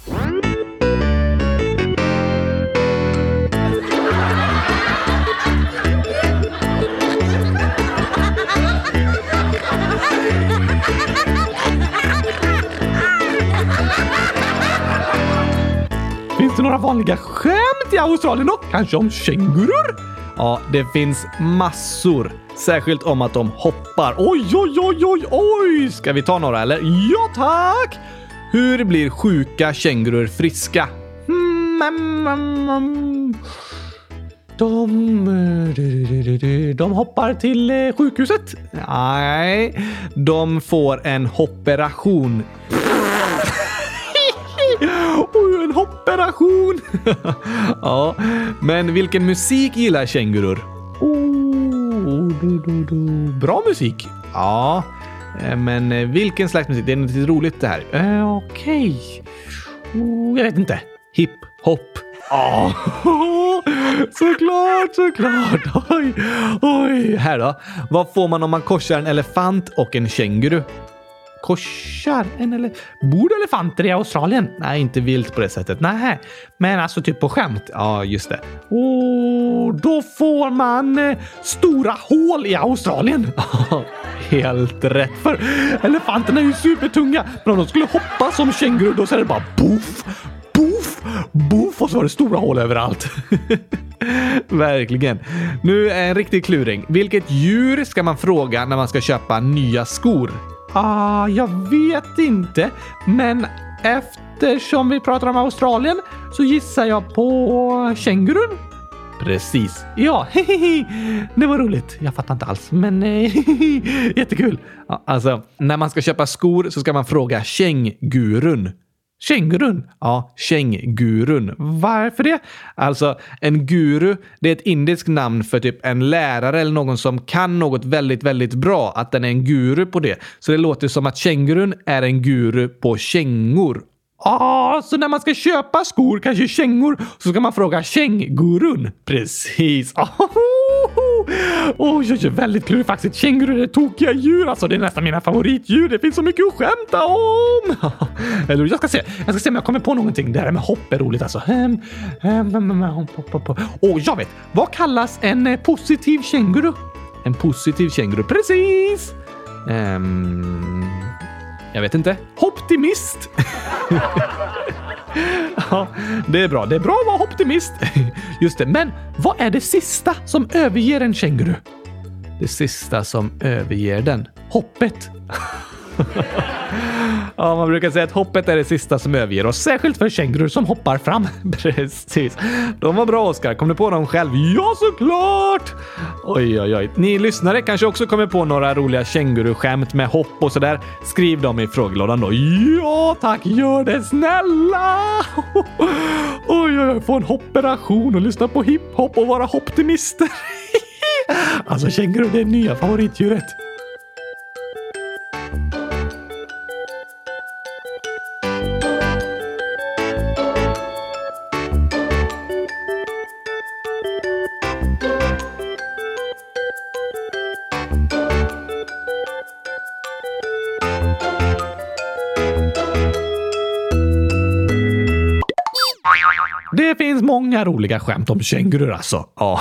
Finns det några vanliga skämt i Australien då? Kanske om kängurur? Ja, det finns massor. Särskilt om att de hoppar. Oj, oj, oj, oj, oj! Ska vi ta några eller? Ja, tack! Hur blir sjuka kängurur friska? Hmm, mm, mm, mm, de... Eh, de hoppar till eh, sjukhuset? Nej, de får en hopperation. Oj, en hopperation! [LAUGHS] ja, men vilken musik gillar kängurur? Oh, bra musik. Ja, eh, men eh, vilken slags musik? Det är något roligt det här. Uh, Okej. Okay. Oh, jag vet inte. Hip, hop. Oh, [LAUGHS] såklart, såklart. Oj, oj. Här då. Vad får man om man korsar en elefant och en känguru? Korsar en eller... Bor det elefanter i Australien? Nej, inte vilt på det sättet. Nej, men alltså typ på skämt. Ja, just det. Och då får man eh, stora hål i Australien. [LAUGHS] Helt rätt, för elefanterna är ju supertunga. Men om de skulle hoppa som kängurur då så är det bara boof, boof, boof och så var det stora hål överallt. [LAUGHS] Verkligen. Nu är en riktig kluring. Vilket djur ska man fråga när man ska köpa nya skor? Ah, jag vet inte, men eftersom vi pratar om Australien så gissar jag på kängurun. Precis. Ja, [LAUGHS] det var roligt. Jag fattar inte alls, men [LAUGHS] jättekul. Alltså, när man ska köpa skor så ska man fråga kängurun. Kängurun? Ja, kängurun. Varför det? Alltså, en guru, det är ett indiskt namn för typ en lärare eller någon som kan något väldigt, väldigt bra. Att den är en guru på det. Så det låter som att kängurun är en guru på kängor. Ah, så när man ska köpa skor, kanske kängor, så ska man fråga kängurun. Precis. Oh, jag är väldigt klurig. faktiskt. Kängurur är tokiga djur. Alltså, det är nästan mina favoritdjur. Det finns så mycket att skämta om. [LAUGHS] Eller jag ska se. Jag ska se om jag kommer på någonting. Det här med hopp är roligt alltså. Åh, oh, jag vet. Vad kallas en eh, positiv känguru? En positiv känguru. Precis. Um, jag vet inte. Optimist! [LAUGHS] ja, det är bra. Det är bra att vara optimist. [LAUGHS] Just det, men vad är det sista som överger en känguru? Det sista som överger den? Hoppet. [LAUGHS] ja, man brukar säga att hoppet är det sista som överger oss, särskilt för kängurur som hoppar fram. [LAUGHS] Precis. De var bra, Oskar. Kom du på dem själv? Ja, såklart! Oj, oj, oj. Ni lyssnare kanske också kommer på några roliga känguruskämt med hopp och sådär. Skriv dem i frågelådan då. Ja, tack. Gör det snälla! [LAUGHS] oj, oj, oj. Få en hopperation och lyssna på hiphop och vara optimister. [LAUGHS] alltså, känguru, det är nya favoritdjuret. Det finns många roliga skämt om kängurur alltså. Ja,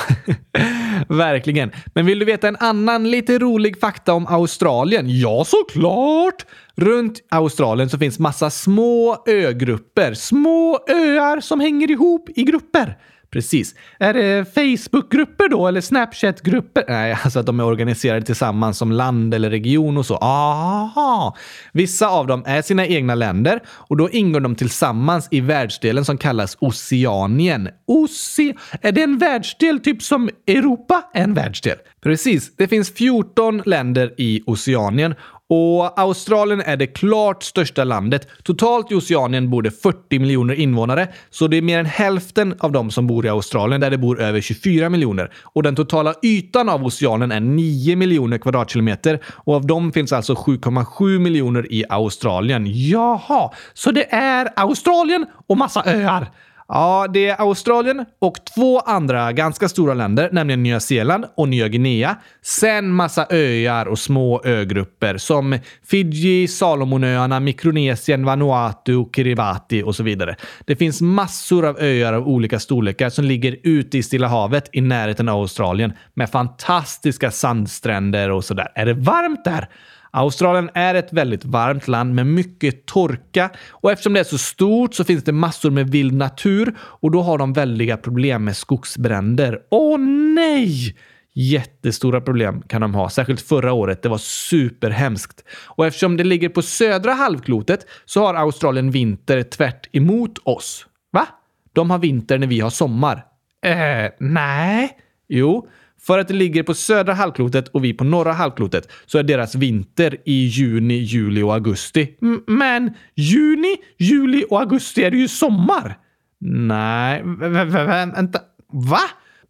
[LAUGHS] verkligen. Men vill du veta en annan lite rolig fakta om Australien? Ja, såklart! Runt Australien så finns massa små ögrupper. Små öar som hänger ihop i grupper. Precis. Är det Facebookgrupper då eller Snapchatgrupper? Nej, alltså att de är organiserade tillsammans som land eller region och så. Aha! Vissa av dem är sina egna länder och då ingår de tillsammans i världsdelen som kallas Oceanien. Oce är det en världsdel typ som Europa är en världsdel? Precis. Det finns 14 länder i Oceanien och Australien är det klart största landet. Totalt i Oceanien bor det 40 miljoner invånare, så det är mer än hälften av dem som bor i Australien där det bor över 24 miljoner. Och den totala ytan av oceanen är 9 miljoner kvadratkilometer och av dem finns alltså 7,7 miljoner i Australien. Jaha, så det är Australien och massa öar. Ja, det är Australien och två andra ganska stora länder, nämligen Nya Zeeland och Nya Guinea. Sen massa öar och små ögrupper som Fiji, Salomonöarna, Mikronesien, Vanuatu, Kiribati och så vidare. Det finns massor av öar av olika storlekar som ligger ute i Stilla havet i närheten av Australien med fantastiska sandstränder och sådär. Är det varmt där? Australien är ett väldigt varmt land med mycket torka och eftersom det är så stort så finns det massor med vild natur och då har de väldiga problem med skogsbränder. Åh nej! Jättestora problem kan de ha, särskilt förra året. Det var superhemskt. Och eftersom det ligger på södra halvklotet så har Australien vinter tvärt emot oss. Va? De har vinter när vi har sommar. Eh, nej. Jo, för att det ligger på södra halvklotet och vi på norra halvklotet så är deras vinter i juni, juli och augusti. M men juni, juli och augusti är det ju sommar. Nej, vänta. Va?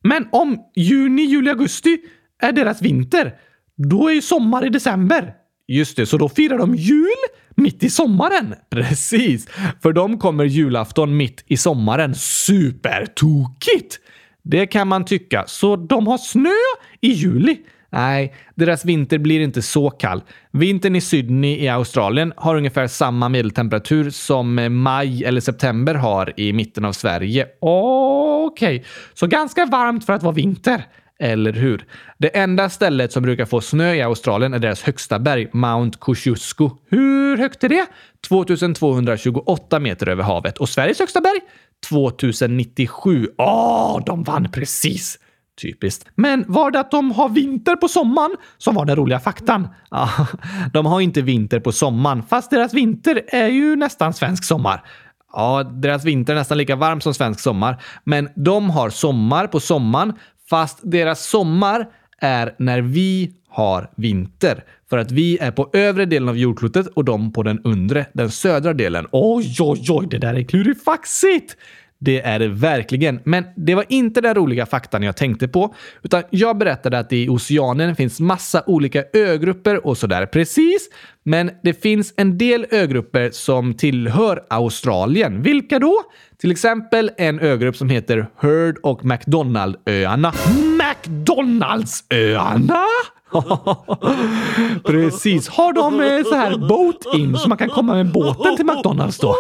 Men om juni, juli, augusti är deras vinter, då är ju sommar i december. Just det, så då firar de jul mitt i sommaren. [LAUGHS] Precis, för de kommer julafton mitt i sommaren. Supertokigt! Det kan man tycka. Så de har snö i juli? Nej, deras vinter blir inte så kall. Vintern i Sydney i Australien har ungefär samma medeltemperatur som eh, maj eller september har i mitten av Sverige. Okej, okay. så ganska varmt för att vara vinter. Eller hur? Det enda stället som brukar få snö i Australien är deras högsta berg, Mount Kosciuszko. Hur högt är det? 2228 meter över havet. Och Sveriges högsta berg? 2097. Åh, oh, de vann precis! Typiskt. Men var det att de har vinter på sommaren som var den roliga faktan? Ja, [LAUGHS] de har inte vinter på sommaren, fast deras vinter är ju nästan svensk sommar. Ja, deras vinter är nästan lika varm som svensk sommar, men de har sommar på sommaren, fast deras sommar är när vi har vinter. För att vi är på övre delen av jordklotet och de på den undre, den södra delen. Oj, oj, oj, det där är klurifaxigt! Det är det verkligen. Men det var inte den roliga faktan jag tänkte på, utan jag berättade att det i Oceanen finns massa olika ögrupper och sådär. Precis, men det finns en del ögrupper som tillhör Australien. Vilka då? Till exempel en ögrupp som heter Heard och McDonald-öarna. Mm. McDonalds-öarna? [LAUGHS] Precis. Har de eh, så här boat-in så man kan komma med båten till McDonalds då?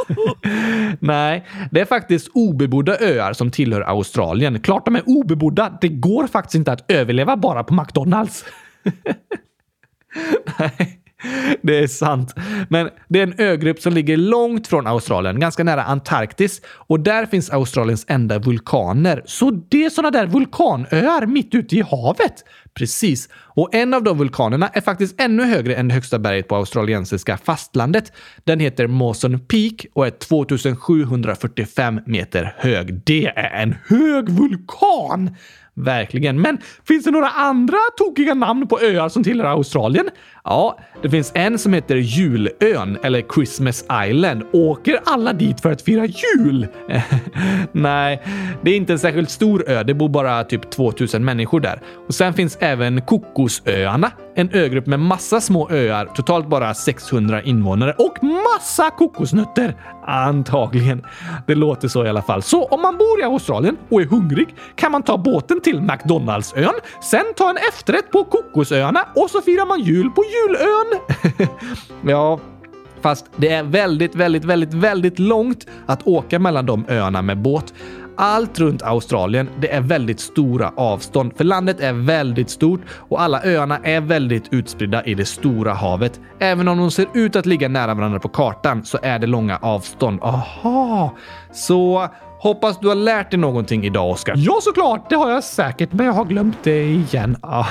[LAUGHS] Nej, det är faktiskt obebodda öar som tillhör Australien. Klart de är obebodda. Det går faktiskt inte att överleva bara på McDonalds. [LAUGHS] Nej. [LAUGHS] Det är sant. Men det är en ögrupp som ligger långt från Australien, ganska nära Antarktis. Och där finns Australiens enda vulkaner. Så det är såna där vulkanöar mitt ute i havet. Precis. Och en av de vulkanerna är faktiskt ännu högre än det högsta berget på australiensiska fastlandet. Den heter Mawson Peak och är 2745 meter hög. Det är en hög vulkan! Verkligen. Men finns det några andra tokiga namn på öar som tillhör Australien? Ja, det finns en som heter Julön eller Christmas Island. Åker alla dit för att fira jul? [LAUGHS] Nej, det är inte en särskilt stor ö. Det bor bara typ 2000 människor där. Och sen finns även Kokosöarna, en ögrupp med massa små öar, totalt bara 600 invånare och massa kokosnötter. Antagligen. Det låter så i alla fall. Så om man bor i Australien och är hungrig kan man ta båten till McDonaldsön, sen ta en efterrätt på Kokosöarna och så firar man jul på julön. [LAUGHS] ja, Fast det är väldigt, väldigt, väldigt, väldigt långt att åka mellan de öarna med båt allt runt Australien, det är väldigt stora avstånd. För landet är väldigt stort och alla öarna är väldigt utspridda i det stora havet. Även om de ser ut att ligga nära varandra på kartan så är det långa avstånd. Aha! Så Hoppas du har lärt dig någonting idag, Oskar. Ja, såklart. Det har jag säkert, men jag har glömt det igen. [LAUGHS] Ja,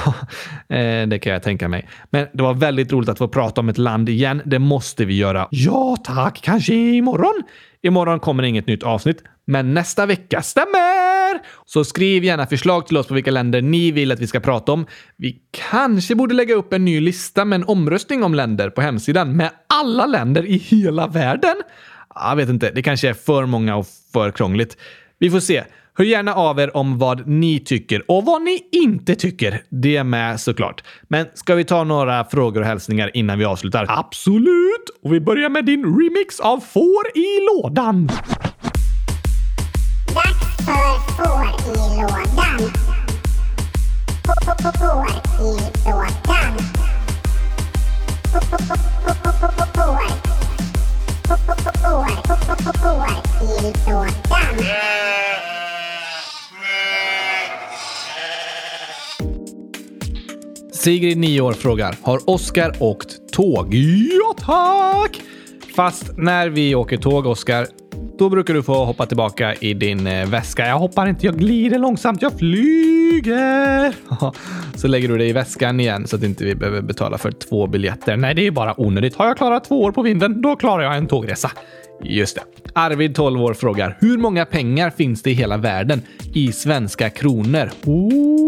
eh, det kan jag tänka mig. Men det var väldigt roligt att få prata om ett land igen. Det måste vi göra. Ja, tack. Kanske imorgon? Imorgon kommer inget nytt avsnitt, men nästa vecka stämmer! Så skriv gärna förslag till oss på vilka länder ni vill att vi ska prata om. Vi kanske borde lägga upp en ny lista med en omröstning om länder på hemsidan med alla länder i hela världen. Jag vet inte, det kanske är för många och för krångligt. Vi får se. Hör gärna av er om vad ni tycker och vad ni inte tycker. Det är med såklart. Men ska vi ta några frågor och hälsningar innan vi avslutar? Absolut! Och vi börjar med din remix av Får i lådan. Dags för Får i lådan. Får i lådan. Sigrid, 9 år, frågar Har Oskar åkt tåg? Ja, tack! Fast när vi åker tåg, Oskar, då brukar du få hoppa tillbaka i din eh, väska. Jag hoppar inte, jag glider långsamt, jag flyger! [LAUGHS] Så lägger du det i väskan igen så att inte vi behöver betala för två biljetter. Nej, det är bara onödigt. Har jag klarat två år på vinden, då klarar jag en tågresa. Just det. Arvid, 12 år, frågar hur många pengar finns det i hela världen i svenska kronor? Oh.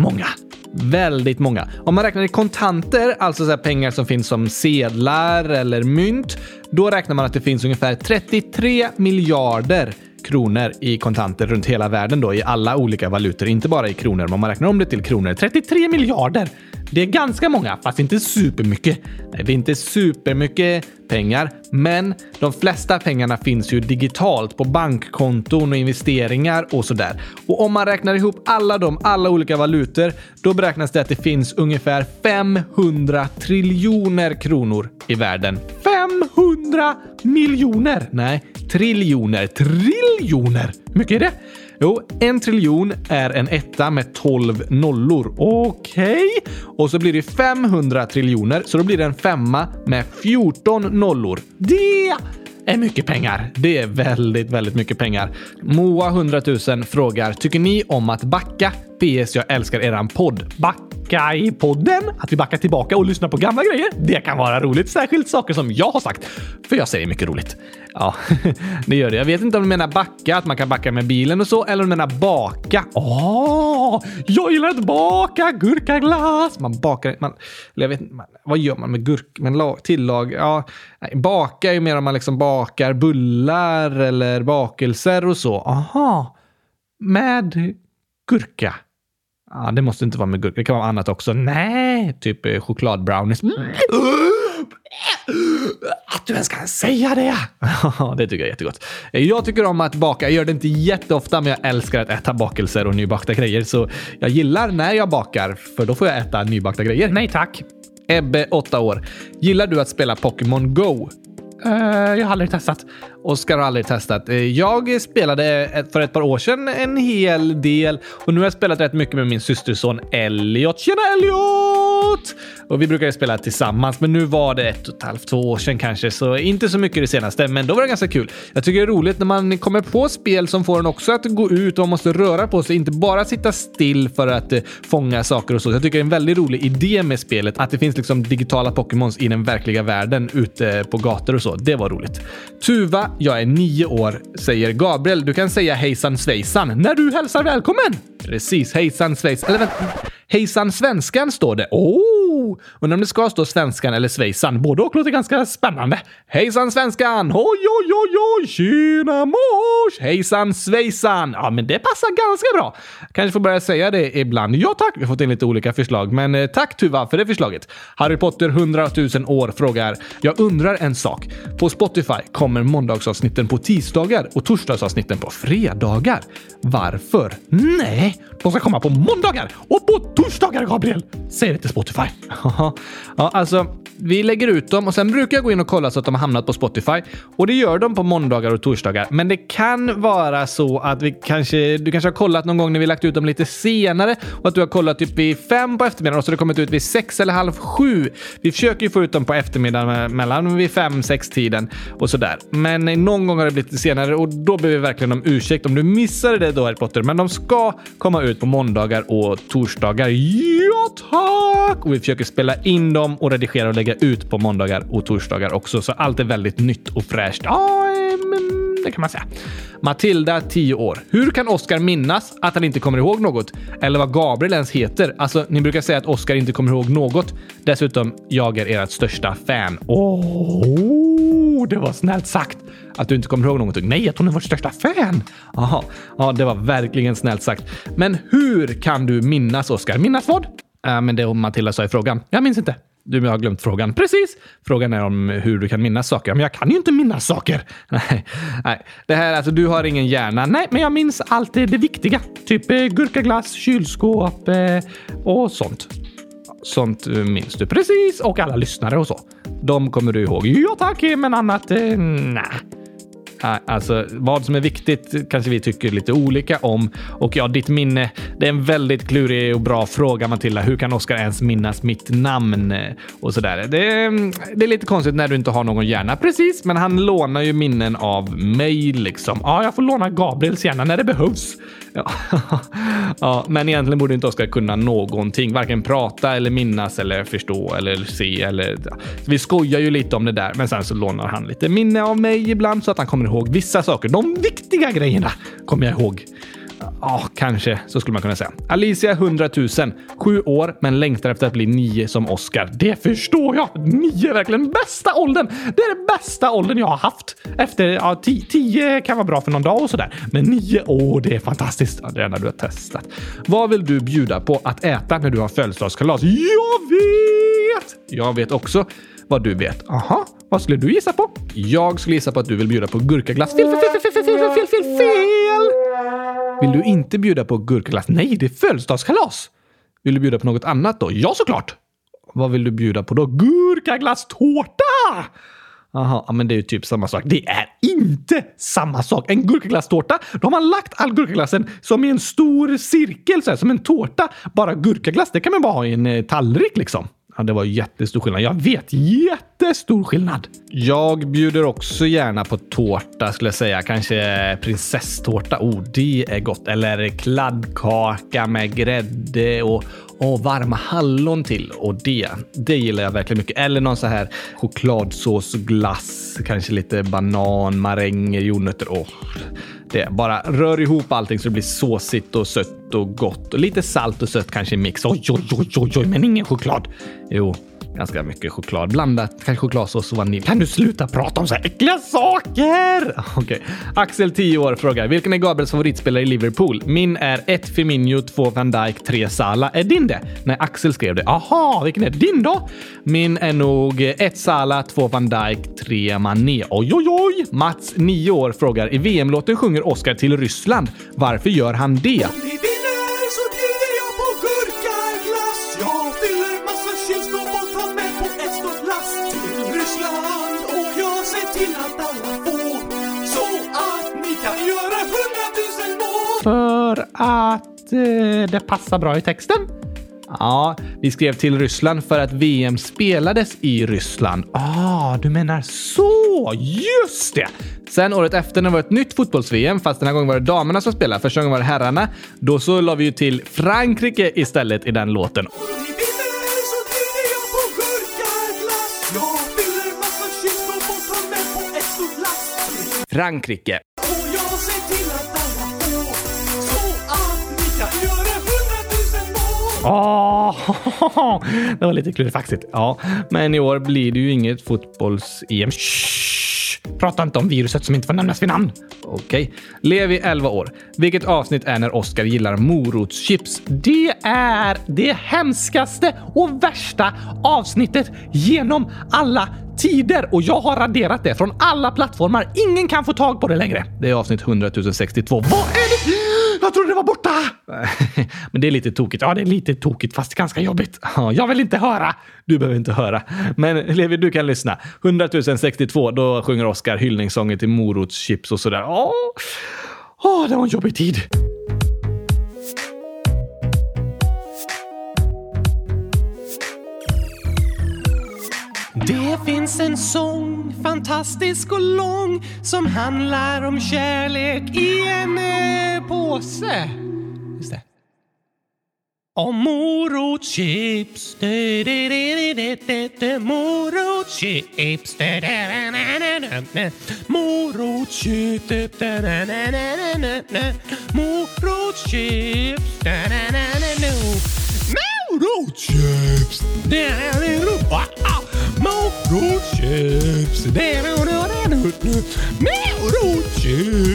Många. Väldigt många. Om man räknar i kontanter, alltså så pengar som finns som sedlar eller mynt, då räknar man att det finns ungefär 33 miljarder kronor i kontanter runt hela världen då i alla olika valutor, inte bara i kronor, men om man räknar om det till kronor. 33 miljarder! Det är ganska många, fast inte supermycket. Nej, det är inte supermycket pengar, men de flesta pengarna finns ju digitalt på bankkonton och investeringar och sådär. Och om man räknar ihop alla de, alla olika valutor, då beräknas det att det finns ungefär 500 triljoner kronor i världen. 500 miljoner! Nej, triljoner. Triljoner! Hur mycket är det? Jo, en triljon är en etta med 12 nollor. Okej. Okay. Och så blir det 500 triljoner, så då blir det en femma med 14 nollor. Det är mycket pengar. Det är väldigt, väldigt mycket pengar. Moa 100 000 frågar, tycker ni om att backa? PS, jag älskar eran podd. Backa i podden? Att vi backar tillbaka och lyssnar på gamla grejer? Det kan vara roligt. Särskilt saker som jag har sagt. För jag säger mycket roligt. Ja, [LAUGHS] det gör det. Jag vet inte om du menar backa, att man kan backa med bilen och så, eller om du menar baka. Åh, oh, jag gillar att baka gurkaglass! Man bakar, man, eller jag vet inte, vad gör man med gurk? Men lag, tillag, ja, nej, baka är ju mer om man liksom bakar bullar eller bakelser och så. Aha, med gurka. Ja, det måste inte vara med gurka. Det kan vara annat också. Nej, typ eh, chokladbrownies. Mm. Att du ens kan säga det! Ja, det tycker jag är jättegott. Jag tycker om att baka. Jag gör det inte jätteofta, men jag älskar att äta bakelser och nybakta grejer. Så jag gillar när jag bakar, för då får jag äta nybakta grejer. Nej tack. Ebbe, 8 år. Gillar du att spela Pokémon Go? Uh, jag har aldrig testat. Oskar har aldrig testat. Eh, jag spelade för ett par år sedan en hel del och nu har jag spelat rätt mycket med min systerson Elliot. Tjena Elliot! Och vi brukar spela tillsammans, men nu var det ett och ett halvt, två år sedan kanske, så inte så mycket det senaste, men då var det ganska kul. Jag tycker det är roligt när man kommer på spel som får en också att gå ut och man måste röra på sig, inte bara sitta still för att eh, fånga saker och så. Jag tycker det är en väldigt rolig idé med spelet, att det finns liksom digitala Pokémons i den verkliga världen ute på gator och så. Det var roligt. Tuva jag är nio år, säger Gabriel. Du kan säga hejsan svejsan när du hälsar välkommen. Precis, hejsan svejsan. Eller vänta. Hejsan svenskan står det. Oh! Undrar om det ska stå svenskan eller svejsan. Både och låter ganska spännande. Hejsan svenskan! Oj, oj, oj, oj! Tjena mors! Hejsan svejsan! Ja, men det passar ganska bra. Kanske får börja säga det ibland. Ja tack! Vi har fått in lite olika förslag, men eh, tack Tuva för det förslaget. Harry Potter 100 000 år frågar. Jag undrar en sak. På Spotify kommer måndagsavsnitten på tisdagar och torsdagsavsnitten på fredagar. Varför? Nej, de ska komma på måndagar och på torsdagar, Gabriel! Säg det till Spotify. Ja, alltså vi lägger ut dem och sen brukar jag gå in och kolla så att de har hamnat på Spotify. Och det gör de på måndagar och torsdagar. Men det kan vara så att vi kanske, du kanske har kollat någon gång när vi lagt ut dem lite senare och att du har kollat typ vid fem på eftermiddagen och så har det kommit ut vid sex eller halv sju. Vi försöker ju få ut dem på eftermiddagen mellan vid fem, sex tiden och sådär. Men någon gång har det blivit senare och då ber vi verkligen om ursäkt om du missade det då Harry Potter. Men de ska komma ut på måndagar och torsdagar. Ja tack! Och vi försöker spela in dem och redigera och lägga ut på måndagar och torsdagar också. Så allt är väldigt nytt och fräscht. Ja, det kan man säga. Matilda, 10 år. Hur kan Oscar minnas att han inte kommer ihåg något? Eller vad Gabriel ens heter? Alltså, ni brukar säga att Oscar inte kommer ihåg något. Dessutom, jag är ert största fan. Åh, oh, det var snällt sagt. Att du inte kommer ihåg någonting. Nej, att hon är vårt största fan. Jaha, ja, det var verkligen snällt sagt. Men hur kan du minnas Oscar? Minnas vad? Äh, men det Matilda sa i frågan. Jag minns inte. Du har glömt frågan. Precis! Frågan är om hur du kan minnas saker. Men jag kan ju inte minnas saker. [LAUGHS] Nej, nej. Det här, alltså, du har ingen hjärna. Nej, men jag minns alltid det viktiga. Typ eh, gurkaglass, kylskåp eh, och sånt. Sånt eh, minns du precis. Och alla lyssnare och så. De kommer du ihåg. Ja tack, men annat? Eh, nej. Alltså, vad som är viktigt kanske vi tycker lite olika om. Och ja, ditt minne. Det är en väldigt klurig och bra fråga, Matilda. Hur kan Oskar ens minnas mitt namn och sådär? Det, det är lite konstigt när du inte har någon hjärna precis, men han lånar ju minnen av mig liksom. Ja, jag får låna Gabriels hjärna när det behövs. Ja. [LAUGHS] ja, men egentligen borde inte Oskar kunna någonting, varken prata eller minnas eller förstå eller se eller. Vi skojar ju lite om det där, men sen så lånar han lite minne av mig ibland så att han kommer ihåg vissa saker. De viktiga grejerna kommer jag ihåg. Ja, kanske så skulle man kunna säga. Alicia 100 000. Sju år, men längtar efter att bli nio som Oscar. Det förstår jag! Nio är verkligen bästa åldern. Det är den bästa åldern jag har haft. Efter ja, tio, tio kan vara bra för någon dag och sådär. Men nio, åh, det är fantastiskt. Ja, det är du har testat. Vad vill du bjuda på att äta när du har födelsedagskalas? Jag vet! Jag vet också vad du vet. Aha, vad skulle du gissa på? Jag skulle gissa på att du vill bjuda på gurkaglass. Fel, fel, fel, fel, fel, fel, fel, fel, fel! Vill du inte bjuda på gurkaglass? Nej, det är födelsedagskalas! Vill du bjuda på något annat då? Ja, såklart! Vad vill du bjuda på då? Gurkaglasstårta! Jaha, men det är ju typ samma sak. Det är inte samma sak. En gurkaglasstårta, då har man lagt all gurkaglassen som i en stor cirkel, så här, som en tårta. Bara gurkaglass, det kan man bara ha i en eh, tallrik liksom. Ja, det var jättestor skillnad. Jag vet, jättestor skillnad. Jag bjuder också gärna på tårta skulle jag säga. Kanske prinsesstårta. Oh, det är gott. Eller kladdkaka med grädde och, och varma hallon till. Och det, det gillar jag verkligen mycket. Eller någon så här chokladsås, glass, kanske lite banan, maränger, jordnötter. Oh, det. Bara rör ihop allting så det blir såsigt och sött och gott. Och lite salt och sött kanske i mix. Oj, oj, oj, oj, oj, men ingen choklad. Jo, ganska mycket choklad. Blandat kanske chokladsås och vanilj. Kan du sluta prata om så här äckliga saker? [LAUGHS] Okej. Okay. Axel, 10 år, frågar vilken är Gabriels favoritspelare i Liverpool? Min är 1 Firmino, 2 van Dijk, 3 Sala. Är din det? Nej, Axel skrev det. Aha, vilken är din då? Min är nog 1 Sala, 2 van Dijk, 3 Mané. Oj, oj, oj! Mats, 9 år, frågar i VM-låten sjunger Oscar till Ryssland. Varför gör han det? Att eh, det passar bra i texten. Ja, vi skrev till Ryssland för att VM spelades i Ryssland. Ah, du menar så! Just det! Sen året efter när det var ett nytt fotbolls-VM, fast den här gången var det damerna som spelade, första gången var det herrarna, då så la vi ju till Frankrike istället i den låten. Frankrike. Åh, ah, [LAUGHS] det var lite klurifaxigt. Ja, men i år blir det ju inget fotbolls-EM. Prata inte om viruset som inte får nämnas vid namn. Okej. Okay. Levi 11 år. Vilket avsnitt är när Oscar gillar morotschips? Det är det hemskaste och värsta avsnittet genom alla tider och jag har raderat det från alla plattformar. Ingen kan få tag på det längre. Det är avsnitt 100 062. Vad är? [GASPS] Jag trodde det var borta! [LAUGHS] Men det är lite tokigt. Ja, det är lite tokigt, fast ganska jobbigt. [LAUGHS] Ja, jag vill inte höra. Du behöver inte höra. Men Levi, du kan lyssna. 100 062, då sjunger Oscar hyllningssånger till morotschips och sådär. Åh, oh, det var en jobbig tid. Det finns en sång, fantastisk och lång, som handlar om kärlek i en eh, påse. Just det. Om morotschips. Morotschips. Morotschips. Morotschips. Morotschips. Morotschips. Morotschips. Morotschips.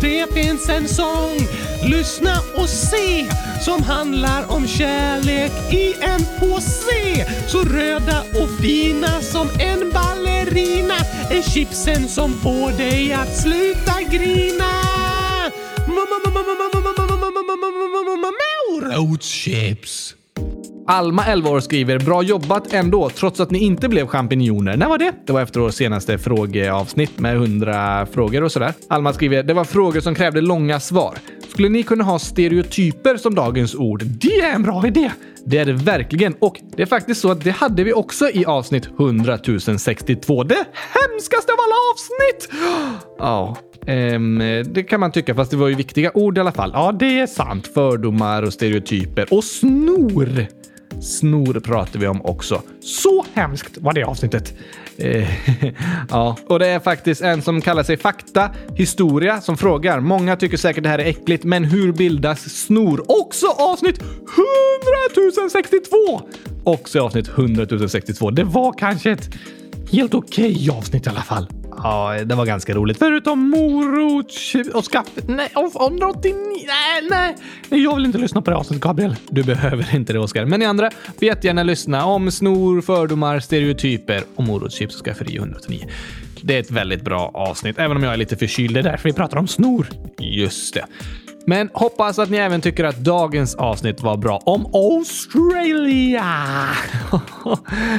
Det finns en sång, lyssna och se, som handlar om kärlek i en påse. Så röda och fina som en ballerina är chipsen som får dig att sluta grina. Morotschips. Alma, 11 år, skriver “Bra jobbat ändå, trots att ni inte blev champinjoner”. När var det? Det var efter vårt senaste frågeavsnitt med 100 frågor och sådär. Alma skriver “Det var frågor som krävde långa svar. Skulle ni kunna ha stereotyper som dagens ord? Det är en bra idé!” Det är det verkligen. Och det är faktiskt så att det hade vi också i avsnitt 100 062. Det hemskaste av alla avsnitt! Ja, ehm, det kan man tycka, fast det var ju viktiga ord i alla fall. Ja, det är sant. Fördomar och stereotyper. Och snor! Snor pratar vi om också. Så hemskt var det avsnittet. Eh, [LAUGHS] ja, och det är faktiskt en som kallar sig Fakta Historia som frågar. Många tycker säkert det här är äckligt, men hur bildas snor? Också avsnitt 100 062! Också avsnitt 100 062. Det var kanske ett helt okej avsnitt i alla fall. Ja, det var ganska roligt. Förutom morot och skaff... Nej, 189... Nej, nej. Nej, Jag vill inte lyssna på det avsnittet, Gabriel. Du behöver inte det, Oskar. Men ni andra får jättegärna lyssna om snor, fördomar, stereotyper och morotschips och skafferi 189. Det är ett väldigt bra avsnitt, även om jag är lite förkyld. Det är därför vi pratar om snor. Just det. Men hoppas att ni även tycker att dagens avsnitt var bra om Australia.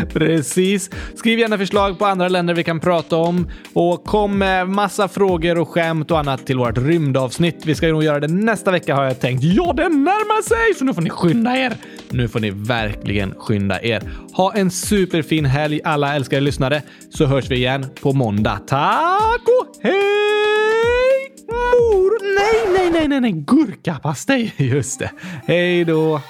[LAUGHS] Precis. Skriv gärna förslag på andra länder vi kan prata om och kom med massa frågor och skämt och annat till vårt rymdavsnitt. Vi ska nog göra det nästa vecka har jag tänkt. Ja, det närmar sig, så nu får ni skynda er. Nu får ni verkligen skynda er. Ha en superfin helg alla älskade lyssnare så hörs vi igen på måndag. Tack och hej! Mor... Nej, nej, nej, nej, nej. Gurkapastej. [LAUGHS] Just det. Hej då!